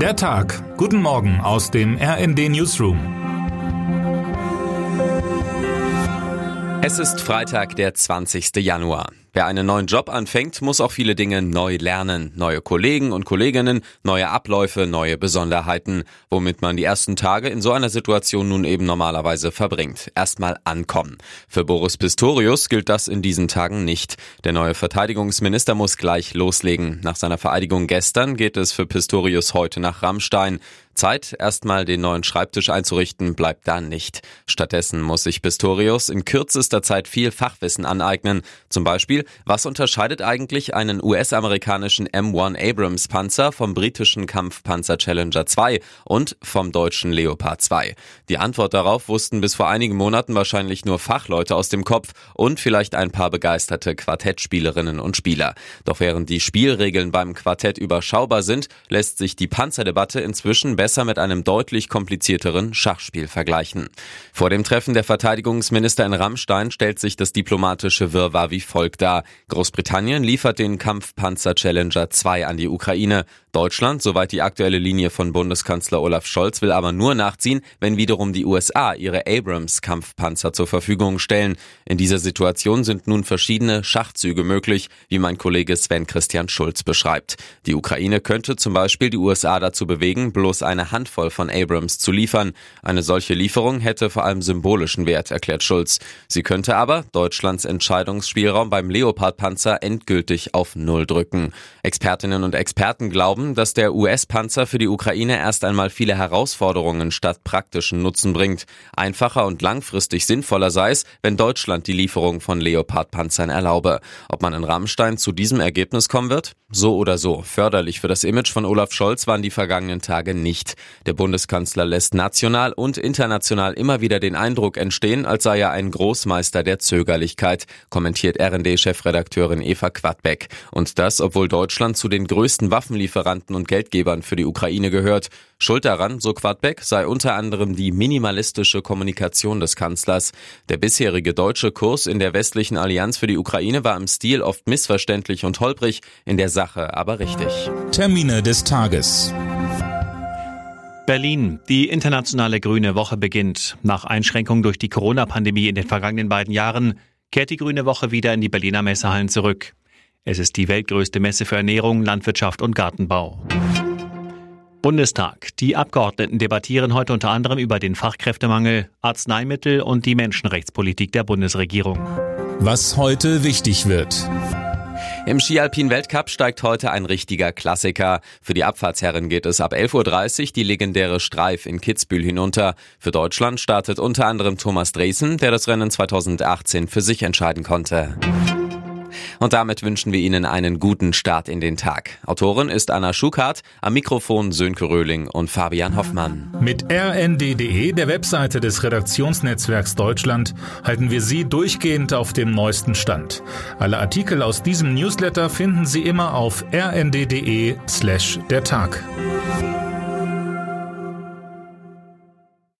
Der Tag. Guten Morgen aus dem RND Newsroom. Es ist Freitag, der 20. Januar. Wer einen neuen Job anfängt, muss auch viele Dinge neu lernen. Neue Kollegen und Kolleginnen, neue Abläufe, neue Besonderheiten, womit man die ersten Tage in so einer Situation nun eben normalerweise verbringt. Erstmal ankommen. Für Boris Pistorius gilt das in diesen Tagen nicht. Der neue Verteidigungsminister muss gleich loslegen. Nach seiner Vereidigung gestern geht es für Pistorius heute nach Rammstein. Zeit, erstmal den neuen Schreibtisch einzurichten, bleibt da nicht. Stattdessen muss sich Pistorius in kürzester Zeit viel Fachwissen aneignen. Zum Beispiel, was unterscheidet eigentlich einen US-amerikanischen M1 Abrams Panzer vom britischen Kampfpanzer Challenger 2 und vom deutschen Leopard 2? Die Antwort darauf wussten bis vor einigen Monaten wahrscheinlich nur Fachleute aus dem Kopf und vielleicht ein paar begeisterte Quartettspielerinnen und Spieler. Doch während die Spielregeln beim Quartett überschaubar sind, lässt sich die Panzerdebatte inzwischen besser mit einem deutlich komplizierteren Schachspiel vergleichen. Vor dem Treffen der Verteidigungsminister in Rammstein stellt sich das diplomatische Wirrwarr wie folgt dar. Großbritannien liefert den Kampfpanzer Challenger 2 an die Ukraine. Deutschland, soweit die aktuelle Linie von Bundeskanzler Olaf Scholz, will aber nur nachziehen, wenn wiederum die USA ihre Abrams-Kampfpanzer zur Verfügung stellen. In dieser Situation sind nun verschiedene Schachzüge möglich, wie mein Kollege Sven Christian Schulz beschreibt. Die Ukraine könnte zum Beispiel die USA dazu bewegen, bloß eine Handvoll von Abrams zu liefern. Eine solche Lieferung hätte vor allem symbolischen Wert, erklärt Schulz. Sie könnte aber Deutschlands Entscheidungsspielraum beim Leopard-Panzer endgültig auf Null drücken. Expertinnen und Experten glauben, dass der US-Panzer für die Ukraine erst einmal viele Herausforderungen statt praktischen Nutzen bringt. Einfacher und langfristig sinnvoller sei es, wenn Deutschland die Lieferung von Leopard-Panzern erlaube. Ob man in Rammstein zu diesem Ergebnis kommen wird? So oder so. Förderlich für das Image von Olaf Scholz waren die vergangenen Tage nicht. Der Bundeskanzler lässt national und international immer wieder den Eindruck entstehen, als sei er ein Großmeister der Zögerlichkeit, kommentiert RND-Chefredakteurin Eva Quadbeck. Und das, obwohl Deutschland zu den größten Waffenlieferanten Lieferanten und Geldgebern für die Ukraine gehört. Schuld daran, so Quadbeck, sei unter anderem die minimalistische Kommunikation des Kanzlers. Der bisherige deutsche Kurs in der westlichen Allianz für die Ukraine war im Stil oft missverständlich und holprig, in der Sache aber richtig. Termine des Tages. Berlin. Die internationale Grüne Woche beginnt. Nach Einschränkungen durch die Corona-Pandemie in den vergangenen beiden Jahren kehrt die Grüne Woche wieder in die Berliner Messehallen zurück. Es ist die weltgrößte Messe für Ernährung, Landwirtschaft und Gartenbau. Bundestag. Die Abgeordneten debattieren heute unter anderem über den Fachkräftemangel, Arzneimittel und die Menschenrechtspolitik der Bundesregierung. Was heute wichtig wird. Im Skialpin Weltcup steigt heute ein richtiger Klassiker. Für die Abfahrtsherren geht es ab 11.30 Uhr die legendäre Streif in Kitzbühel hinunter. Für Deutschland startet unter anderem Thomas Dresen, der das Rennen 2018 für sich entscheiden konnte. Und damit wünschen wir Ihnen einen guten Start in den Tag. Autorin ist Anna Schukart, am Mikrofon Sönke Röhling und Fabian Hoffmann. Mit rnd.de, der Webseite des Redaktionsnetzwerks Deutschland, halten wir Sie durchgehend auf dem neuesten Stand. Alle Artikel aus diesem Newsletter finden Sie immer auf rnd.de slash der Tag.